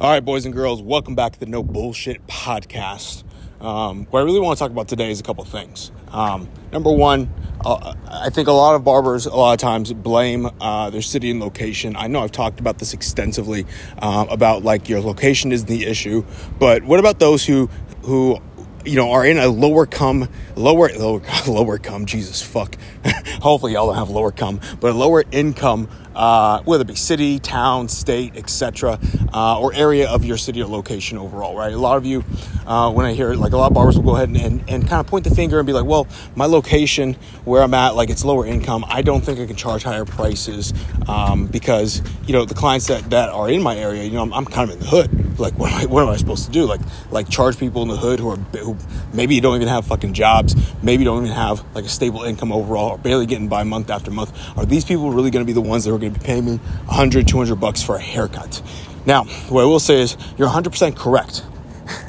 All right, boys and girls, welcome back to the No Bullshit Podcast. Um, what I really want to talk about today is a couple things. Um, number one, uh, I think a lot of barbers a lot of times blame uh, their city and location. I know I've talked about this extensively um, about like your location is the issue, but what about those who who you know are in a lower come lower lower lower come Jesus fuck. Hopefully y'all don't have lower come, but a lower income uh, whether it be city, town, state, etc., uh, or area of your city or location overall, right? A lot of you, uh, when I hear like a lot of barbers will go ahead and, and, and, kind of point the finger and be like, well, my location where I'm at, like it's lower income. I don't think I can charge higher prices um, because, you know, the clients that, that are in my area, you know, I'm, I'm kind of in the hood. Like, what am, I, what am I supposed to do? Like, like charge people in the hood who are, who maybe don't even have fucking jobs, maybe don't even have like a stable income overall, or barely getting by month after month. Are these people really going to be the ones that are going to be paying me 100, 200 bucks for a haircut. Now, what I will say is you're 100% correct.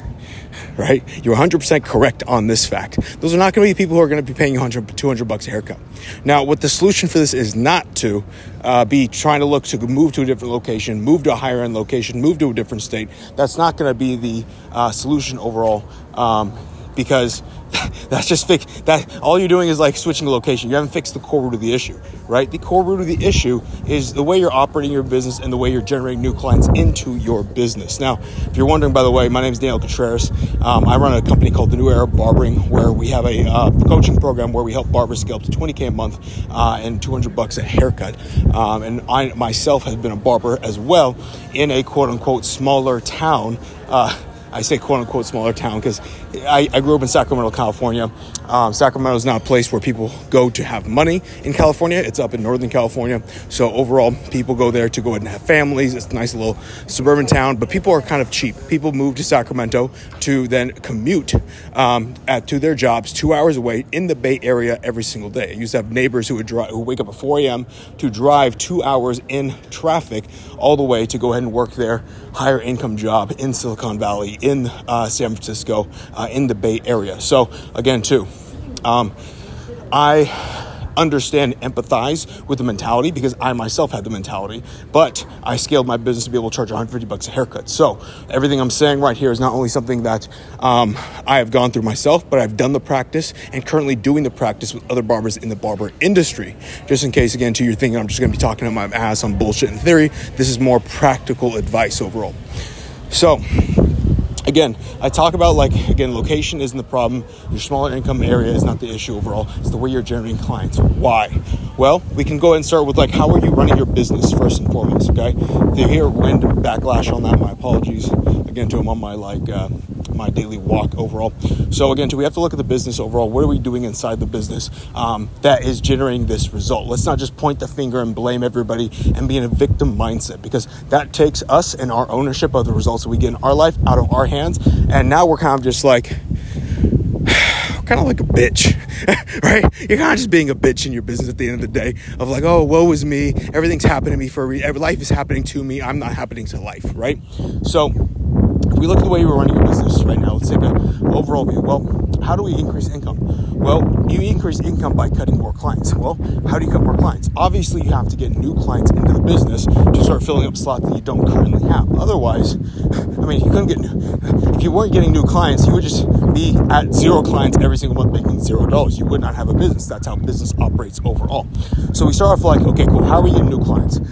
right? You're 100% correct on this fact. Those are not going to be people who are going to be paying you 100, 200 bucks a haircut. Now, what the solution for this is not to uh, be trying to look to move to a different location, move to a higher end location, move to a different state. That's not going to be the uh, solution overall. Um, because that's just fix that all you're doing is like switching a location. You haven't fixed the core root of the issue, right? The core root of the issue is the way you're operating your business and the way you're generating new clients into your business. Now, if you're wondering, by the way, my name is Daniel Contreras. Um, I run a company called the New Era Barbering, where we have a uh, coaching program where we help barbers scale up to 20k a month uh, and 200 bucks a haircut. Um, and I myself have been a barber as well in a quote unquote smaller town. Uh, I say quote unquote smaller town because I, I, grew up in Sacramento, California. Um, Sacramento is not a place where people go to have money in California. It's up in Northern California. So overall, people go there to go ahead and have families. It's a nice little suburban town, but people are kind of cheap. People move to Sacramento to then commute um, at, to their jobs two hours away in the Bay Area every single day. I used to have neighbors who would drive, who wake up at 4 a.m. to drive two hours in traffic all the way to go ahead and work their higher income job in Silicon Valley in uh, San Francisco, uh, in the Bay Area. So, again, too, um, I understand empathize with the mentality because I myself had the mentality, but I scaled my business to be able to charge 150 bucks a haircut. So everything I'm saying right here is not only something that um, I have gone through myself, but I've done the practice and currently doing the practice with other barbers in the barber industry. Just in case, again, to you're thinking I'm just going to be talking to my ass on bullshit and theory, this is more practical advice overall. So again, I talk about like again, location isn't the problem. Your smaller income area is not the issue overall. It's the way you're generating clients. Why? Well, we can go ahead and start with like how are you running your business first and foremost. Okay, if you hear wind backlash on that, my apologies again to him on my like uh, my daily walk overall. So again, too, we have to look at the business overall. What are we doing inside the business um, that is generating this result? Let's not just point the finger and blame everybody and be in a victim mindset because that takes us and our ownership of the results that we get in our life out of our hands. And now we're kind of just like kind of like a bitch, right? You're kind of just being a bitch in your business at the end of the day of like, oh, woe is me. Everything's happening to me for a reason. Life is happening to me. I'm not happening to life, right? So if we look at the way you're running your business right now, let's take an overall view. Well, how do we increase income? Well, you increase income by cutting more clients. Well, how do you cut more clients? Obviously, you have to get new clients into the business to start filling up slots that you don't currently have. Otherwise, I mean, you couldn't get new, if you weren't getting new clients, you would just be at zero clients every single month making zero dollars. You would not have a business. That's how business operates overall. So we start off like, okay, cool. How are we getting new clients?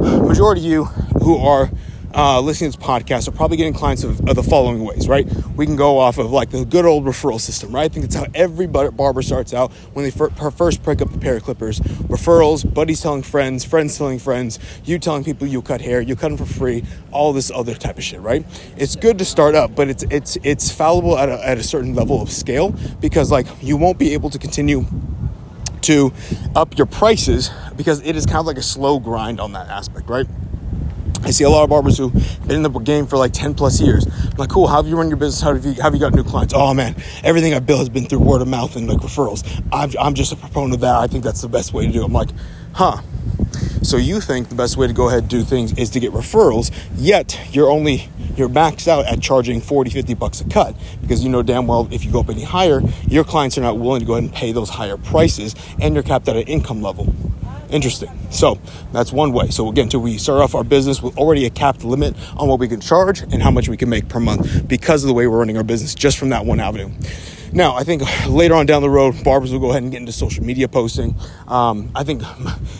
Majority of you who are uh, listening to this podcast are probably getting clients of, of, the following ways, right? We can go off of like the good old referral system, right? I think it's how every barber starts out when they first pick up the pair of clippers. Referrals, buddies telling friends, friends telling friends, you telling people you cut hair, you cut them for free, all this other type of shit, right? It's good to start up, but it's it's it's fallible at a, at a certain level of scale because like you won't be able to continue to up your prices because it is kind of like a slow grind on that aspect, right? I see a lot of barbers who been in the game for like 10 plus years. I'm like, cool, how have you run your business? How have you, how have you got new clients? Oh man, everything I've built has been through word of mouth and like referrals. I'm, I'm just a proponent of that. I think that's the best way to do it. I'm like, huh. So you think the best way to go ahead and do things is to get referrals, yet you're only, you're maxed out at charging 40, 50 bucks a cut because you know damn well if you go up any higher, your clients are not willing to go ahead and pay those higher prices and you're capped at an income level. Interesting. So that's one way. So again, till we start off our business with already a capped limit on what we can charge and how much we can make per month because of the way we're running our business just from that one avenue. Now, I think later on down the road, barbers will go ahead and get into social media posting. Um, I think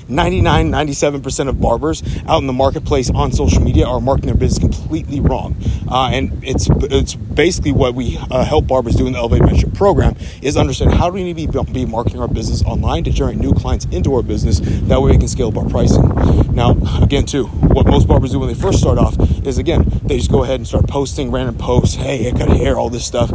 99, 97% of barbers out in the marketplace on social media are marketing their business completely wrong. Uh, and it's it's basically what we uh, help barbers do in the Elevated Mentorship program is understand how do we need to be, be marketing our business online to generate new clients into our business. That way we can scale up our pricing. Now, again, too, what most barbers do when they first start off is again, they just go ahead and start posting random posts. Hey, I cut hair, all this stuff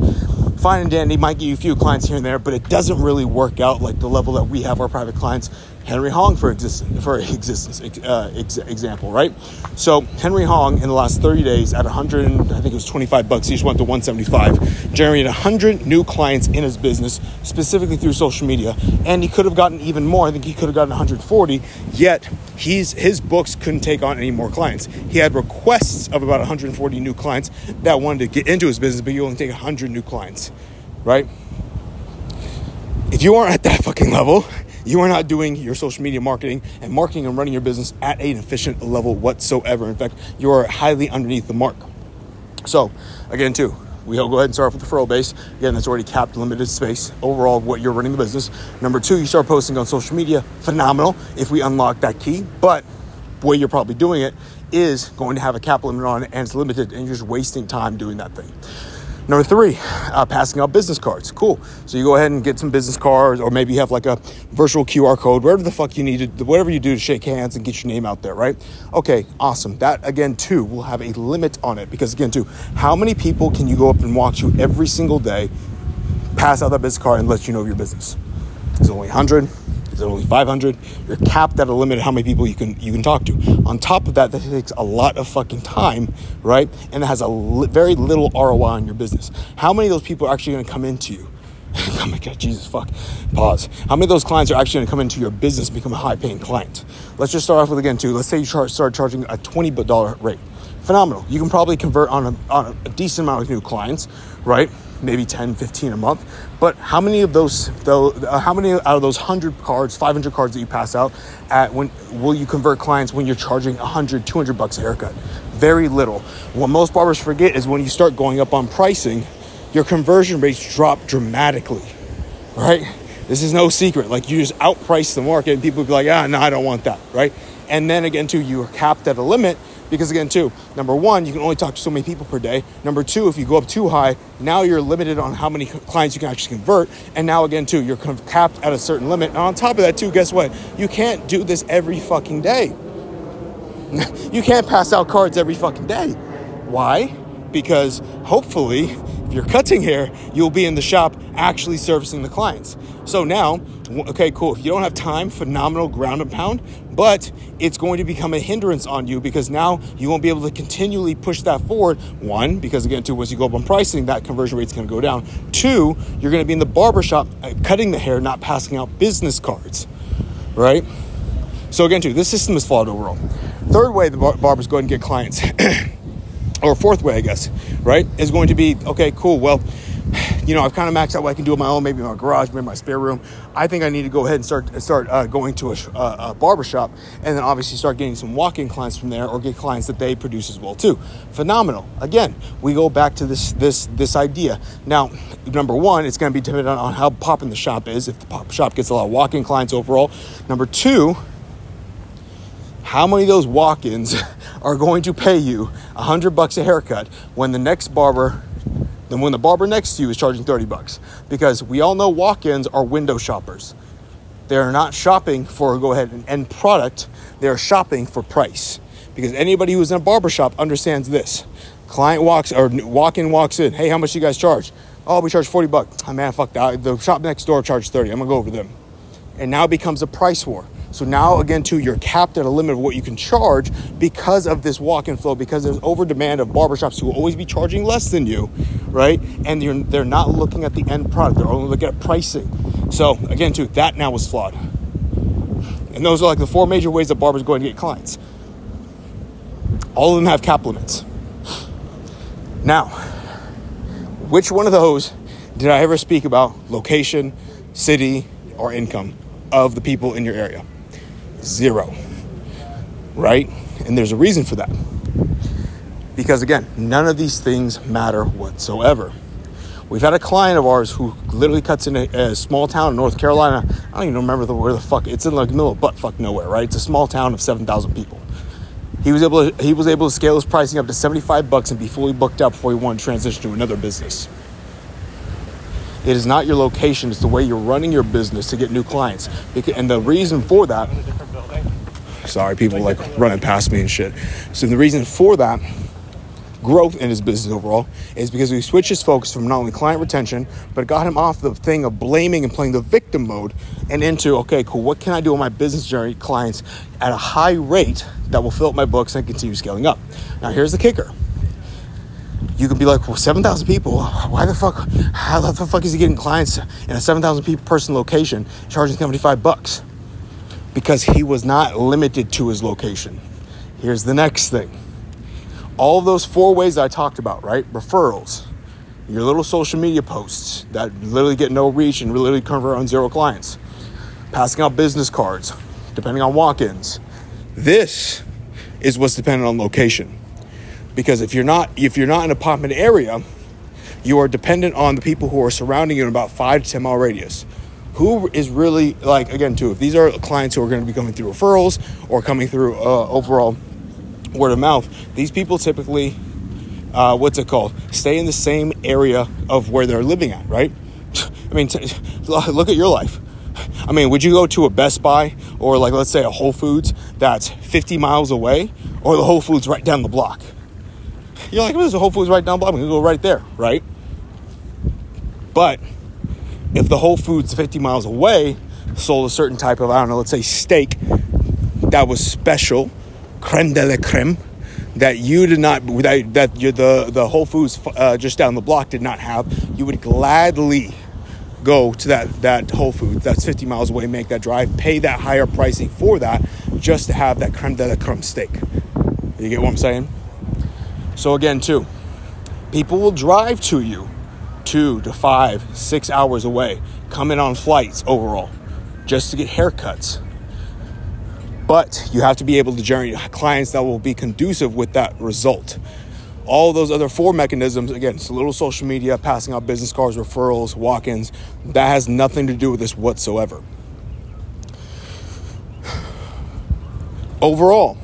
fine and dandy, might give you a few clients here and there, but it doesn't really work out like the level that we have our private clients. Henry Hong, for existence, for existence uh, ex- example, right? So Henry Hong in the last 30 days at 100, I think it was 25 bucks, he just went to 175, generated 100 new clients in his business, specifically through social media, and he could have gotten even more. I think he could have gotten 140. Yet he's his books couldn't take on any more clients. He had requests of about 140 new clients that wanted to get into his business, but you only take 100 new clients, right? If you aren't at that fucking level, you are not doing your social media marketing and marketing and running your business at an efficient level whatsoever. In fact, you are highly underneath the mark. So, again, too, we'll go ahead and start off with the referral base. Again, that's already capped, limited space overall of what you're running the business. Number two, you start posting on social media. Phenomenal if we unlock that key. But the way you're probably doing it is going to have a cap limit on it and it's limited and you're just wasting time doing that thing. Number three, uh, passing out business cards. Cool. So you go ahead and get some business cards, or maybe you have like a virtual QR code, whatever the fuck you need to, whatever you do to shake hands and get your name out there, right? Okay, awesome. That again, too, will have a limit on it because again, too, how many people can you go up and walk to every single day, pass out that business card, and let you know of your business? Is it only 100? It only 500? You're capped at a limit of how many people you can you can talk to. On top of that, that takes a lot of fucking time, right? And it has a li- very little ROI on your business. How many of those people are actually going to come into you? oh my god, Jesus fuck. Pause. How many of those clients are actually going to come into your business and become a high paying client? Let's just start off with again too. Let's say you char- start charging a twenty dollar rate. Phenomenal. You can probably convert on a, on a decent amount of new clients, right? Maybe 10 15 a month. But how many of those though uh, how many out of those 100 cards 500 cards that you pass out at when will you convert clients when you're charging 100 200 bucks a haircut? Very little. What most barbers forget is when you start going up on pricing your conversion rates drop dramatically right? This is no secret. Like you just outprice the market and people be like ah no i don't want that right? And then again too you're capped at a limit because again, too, number one, you can only talk to so many people per day. Number two, if you go up too high, now you're limited on how many clients you can actually convert. And now again, too, you're capped at a certain limit. And on top of that, too, guess what? You can't do this every fucking day. you can't pass out cards every fucking day. Why? Because hopefully, if you're cutting hair, you'll be in the shop actually servicing the clients. So now, okay, cool. If you don't have time, phenomenal ground and pound, but it's going to become a hindrance on you because now you won't be able to continually push that forward. One, because again, two, once you go up on pricing, that conversion rate's going to go down. Two, you're going to be in the barbershop uh, cutting the hair, not passing out business cards, right? So again, two, this system is flawed overall. Third way the bar- barbers go and get clients, or fourth way, I guess, right, is going to be okay, cool. Well, you know, I've kind of maxed out what I can do on my own, maybe in my garage, maybe in my spare room. I think I need to go ahead and start start uh, going to a, uh, a barber shop, and then obviously start getting some walk-in clients from there, or get clients that they produce as well too. Phenomenal. Again, we go back to this this this idea. Now, number one, it's going to be dependent on how popping the shop is. If the pop shop gets a lot of walk-in clients overall. Number two, how many of those walk-ins are going to pay you a hundred bucks a haircut when the next barber than when the barber next to you is charging 30 bucks. Because we all know walk ins are window shoppers. They're not shopping for go ahead and end product, they're shopping for price. Because anybody who's in a barber shop understands this. Client walks or walk in walks in, hey, how much you guys charge? Oh, we charge 40 bucks. Oh, man, fuck that. The shop next door charges 30. I'm gonna go over them. And now it becomes a price war. So now again, too, you're capped at a limit of what you can charge because of this walk-in flow, because there's over demand of barbershops who will always be charging less than you, right? And they're not looking at the end product; they're only looking at pricing. So again, too, that now was flawed. And those are like the four major ways that barbers go and get clients. All of them have cap limits. Now, which one of those did I ever speak about? Location, city, or income of the people in your area? Zero. Right? And there's a reason for that. Because again, none of these things matter whatsoever. We've had a client of ours who literally cuts in a, a small town in North Carolina. I don't even remember the, where the fuck it's in like middle of butt fuck nowhere, right? It's a small town of seven thousand people. He was able to he was able to scale his pricing up to seventy five bucks and be fully booked out before he wanted to transition to another business. It is not your location; it's the way you're running your business to get new clients. And the reason for that, sorry, people like running past me and shit. So the reason for that growth in his business overall is because we switched his focus from not only client retention, but got him off the thing of blaming and playing the victim mode and into, okay, cool, what can I do with my business journey clients at a high rate that will fill up my books and continue scaling up? Now, here's the kicker. You could be like, well, 7,000 people, why the fuck, how the fuck is he getting clients in a 7,000 person location charging 75 bucks? Because he was not limited to his location. Here's the next thing all those four ways I talked about, right? Referrals, your little social media posts that literally get no reach and literally convert on zero clients, passing out business cards, depending on walk ins. This is what's dependent on location. Because if you're not if you're not in a apartment area, you are dependent on the people who are surrounding you in about five to ten mile radius. Who is really like again too? If these are clients who are going to be coming through referrals or coming through uh, overall word of mouth, these people typically, uh, what's it called, stay in the same area of where they're living at, right? I mean, t- look at your life. I mean, would you go to a Best Buy or, like, let's say a Whole Foods that's 50 miles away or the Whole Foods right down the block? You're like, there's a Whole Foods right down the block. I'm going to go right there, right? But if the Whole Foods 50 miles away sold a certain type of, I don't know, let's say steak that was special creme de la creme that you did not that, that the the Whole Foods uh, just down the block did not have, you would gladly go to that that Whole Foods that's 50 miles away, make that drive, pay that higher pricing for that just to have that creme de la creme steak. You get what I'm saying? So again, too, people will drive to you two to five, six hours away, come in on flights overall, just to get haircuts but you have to be able to generate clients that will be conducive with that result. All those other four mechanisms, again, it's a little social media, passing out business cards, referrals, walk ins, that has nothing to do with this whatsoever. Overall,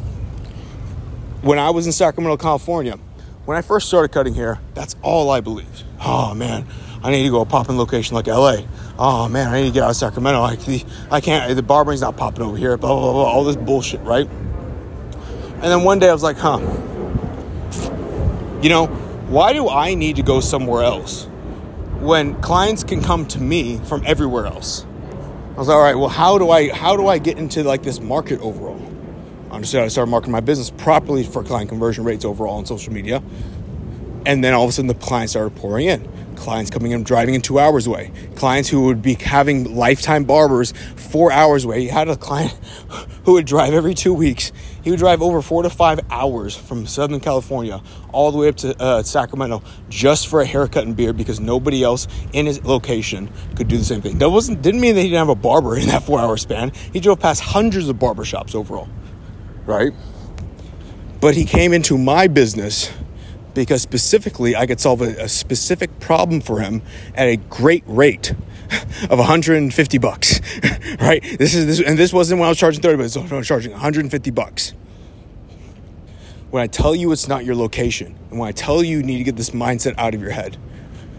when I was in Sacramento, California, when I first started cutting hair, that's all I believed. Oh man, I need to go a popping location like LA oh man, I need to get out of Sacramento. I, I can't, the barbering's not popping over here, blah, blah, blah, all this bullshit, right? And then one day I was like, huh, you know, why do I need to go somewhere else when clients can come to me from everywhere else? I was like, all right, well, how do I, how do I get into like this market overall? Understood I started marketing my business properly for client conversion rates overall on social media. And then all of a sudden the clients started pouring in. Clients coming in driving in two hours away. Clients who would be having lifetime barbers four hours away. He had a client who would drive every two weeks. He would drive over four to five hours from southern california all the way up to uh, sacramento just for a haircut and beard because nobody else in his location could do the same thing. That wasn't didn't mean that he didn't have a barber in that four hour span. He drove past hundreds of barbershops overall right but he came into my business because specifically I could solve a, a, specific problem for him at a great rate of 150 bucks. right? This is this, and this wasn't when I was charging 30, but I was charging 150 bucks. When I tell you it's not your location, and when I tell you you need to get this mindset out of your head,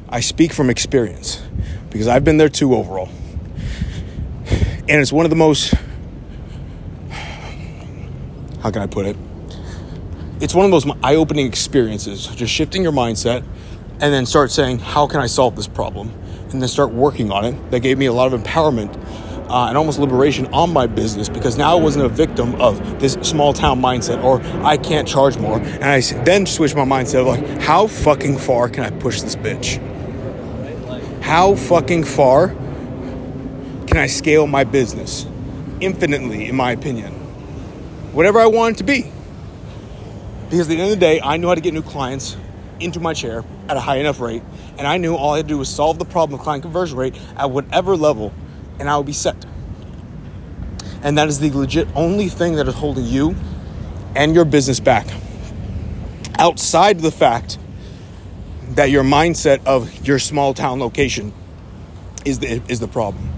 I speak from experience because I've been there too overall. And it's one of the most how can I put it? it's one of those eye-opening experiences just shifting your mindset and then start saying how can i solve this problem and then start working on it that gave me a lot of empowerment uh, and almost liberation on my business because now I wasn't a victim of this small town mindset or I can't charge more. And I then switched my mindset of like, how fucking far can I push this bitch? How fucking far can I scale my business? Infinitely, in my opinion. Whatever I wanted to be. Because at the end of the day, I knew how to get new clients into my chair at a high enough rate, and I knew all I had to do was solve the problem of client conversion rate at whatever level, and I would be set. And that is the legit only thing that is holding you and your business back. Outside the fact that your mindset of your small town location is the, is the problem.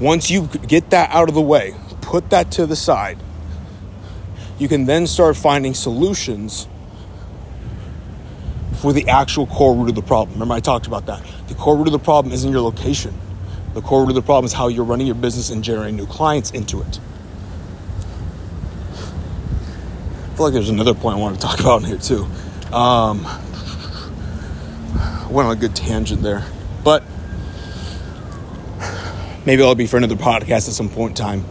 Once you get that out of the way, put that to the side, you can then start finding solutions for the actual core root of the problem. Remember, I talked about that. The core root of the problem isn't your location. The core root of the problem is how you're running your business and generating new clients into it. I feel like there's another point I want to talk about in here too. Um, went on a good tangent there, but maybe it'll be for another podcast at some point in time.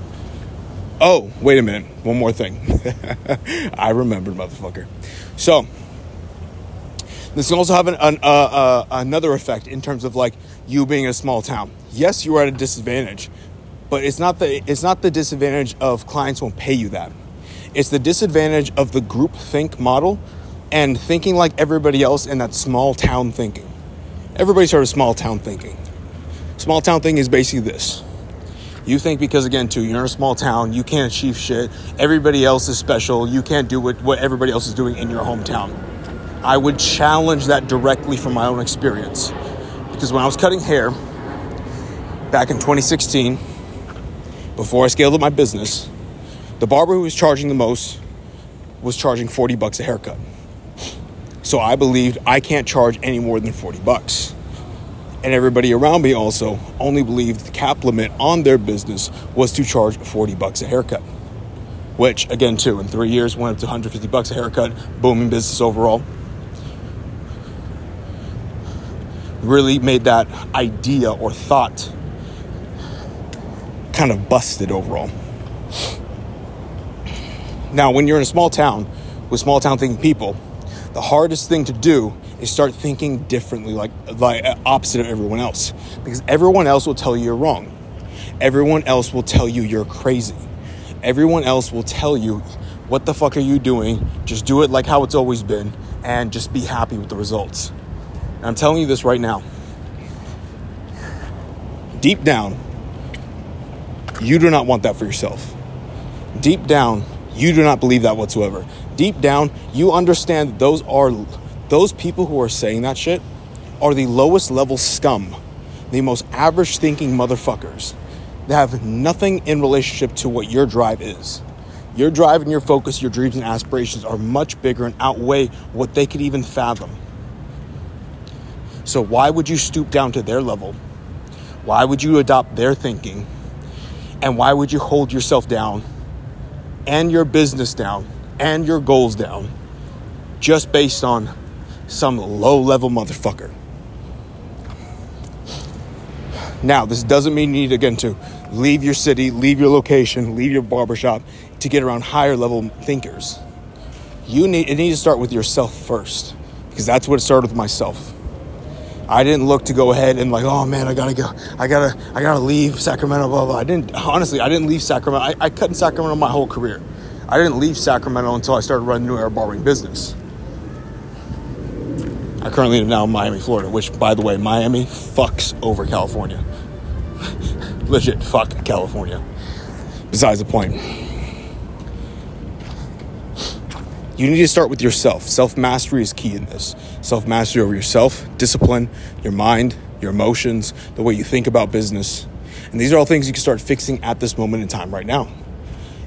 Oh, wait a minute. One more thing. I remembered, motherfucker. So, this can also have an, an, uh, uh, another effect in terms of like you being a small town. Yes, you are at a disadvantage, but it's not the it's not the disadvantage of clients won't pay you that. It's the disadvantage of the group think model and thinking like everybody else in that small town thinking. Everybody's heard of small town thinking. Small town thinking is basically this. You think because again, too, you're in a small town, you can't achieve shit. Everybody else is special. You can't do what, what everybody else is doing in your hometown. I would challenge that directly from my own experience. Because when I was cutting hair back in 2016, before I scaled up my business, the barber who was charging the most was charging 40 bucks a haircut. So I believed I can't charge any more than 40 bucks. And everybody around me also only believed the cap limit on their business was to charge 40 bucks a haircut. Which again too, in three years went up to 150 bucks a haircut, booming business overall. really made that idea or thought kind of busted overall. Now, when you're in a small town with small town thinking people, the hardest thing to do is start thinking differently, like, like uh, opposite of everyone else, because everyone else will tell you you're wrong. Everyone else will tell you you're crazy. Everyone else will tell you, what the fuck are you doing? Just do it like how it's always been and just be happy with the results. And I'm telling you this right now. Deep down, you do not want that for yourself. Deep down, you do not believe that whatsoever. Deep down, you understand those are those people who are saying that shit are the lowest level scum, the most average thinking motherfuckers that have nothing in relationship to what your drive is. Your drive and your focus, your dreams and aspirations are much bigger and outweigh what they could even fathom. So, why would you stoop down to their level? Why would you adopt their thinking? And why would you hold yourself down and your business down and your goals down just based on some low level motherfucker? Now, this doesn't mean you need to again to leave your city, leave your location, leave your barbershop to get around higher level thinkers. You need it needs to start with yourself first because that's what it started with myself. I didn't look to go ahead and like, oh man, I gotta go, I gotta, I gotta leave Sacramento. Blah blah. I didn't honestly, I didn't leave Sacramento. I, I cut in Sacramento my whole career. I didn't leave Sacramento until I started running New Era Barbering business. I currently live now in Miami, Florida, which, by the way, Miami fucks over California. Legit, fuck California. Besides the point. You need to start with yourself. Self mastery is key in this. Self mastery over yourself, discipline, your mind, your emotions, the way you think about business. And these are all things you can start fixing at this moment in time right now.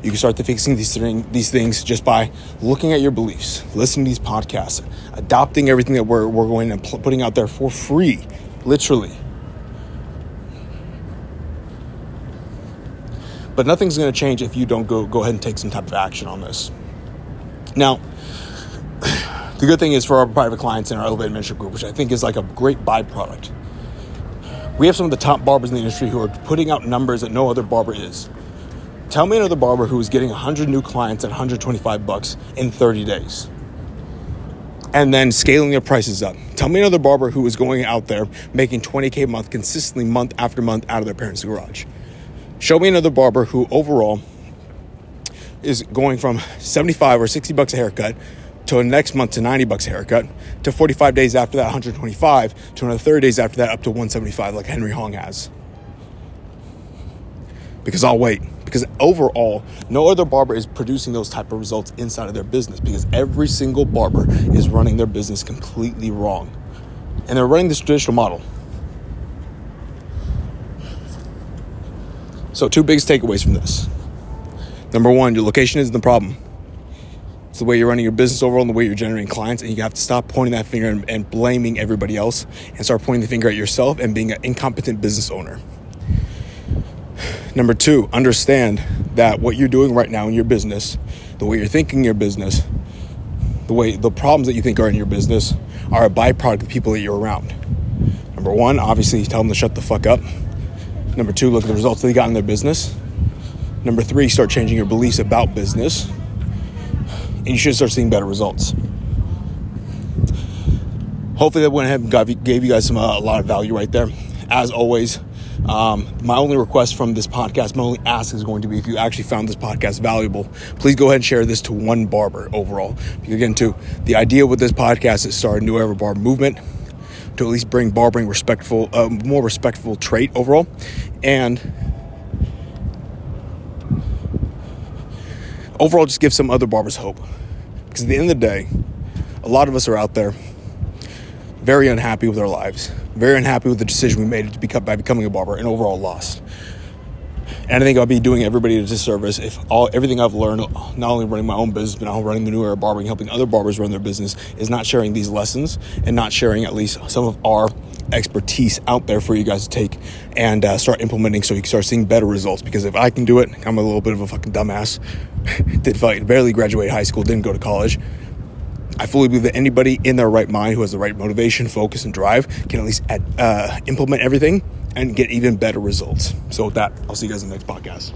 You can start to fixing these, thing, these things just by looking at your beliefs, listening to these podcasts, adopting everything that we're, we're going and pl- putting out there for free, literally. But nothing's going to change if you don't go, go ahead and take some type of action on this. Now, the good thing is for our private clients in our elevated mentorship group, which I think is like a great byproduct. We have some of the top barbers in the industry who are putting out numbers that no other barber is. Tell me another barber who is getting 100 new clients at 125 bucks in 30 days. And then scaling their prices up. Tell me another barber who is going out there making 20k a month consistently month after month out of their parents' garage. Show me another barber who overall is going from 75 or 60 bucks a haircut to next month to 90 bucks a haircut to 45 days after that 125 to another 30 days after that up to 175 like Henry Hong has. Because I'll wait. Because overall no other barber is producing those type of results inside of their business because every single barber is running their business completely wrong. And they're running this traditional model. So two biggest takeaways from this. Number one your location isn't the problem. It's the way you're running your business overall and the way you're generating clients and you have to stop pointing that finger and, and blaming everybody else and start pointing the finger at yourself and being an incompetent business owner Number two, understand that what you're doing right now in your business, the way you're thinking your business, the way the problems that you think are in your business are a byproduct of the people that you're around. Number one, obviously tell them to shut the fuck up. Number two, look at the results they got in their business. Number three, start changing your beliefs about business. And you should start seeing better results. Hopefully, that went ahead and gave you guys some uh, a lot of value right there. As always, um, my only request from this podcast, my only ask is going to be if you actually found this podcast valuable, please go ahead and share this to one barber overall. Again, too, the idea with this podcast is start a new era barber movement to at least bring barbering respectful, uh, more respectful trait overall, and overall just give some other barbers hope. Because at the end of the day, a lot of us are out there very unhappy with our lives, very unhappy with the decision we made to become, by becoming a barber, and overall lost. And I think I'll be doing everybody a disservice if all everything I've learned, not only running my own business, but now running the New Era Barbering, helping other barbers run their business, is not sharing these lessons and not sharing at least some of our expertise out there for you guys to take and uh, start implementing so you can start seeing better results. Because if I can do it, I'm a little bit of a fucking dumbass. Did barely graduate high school, didn't go to college. I fully believe that anybody in their right mind who has the right motivation, focus, and drive can at least add, uh, implement everything and get even better results. So, with that, I'll see you guys in the next podcast.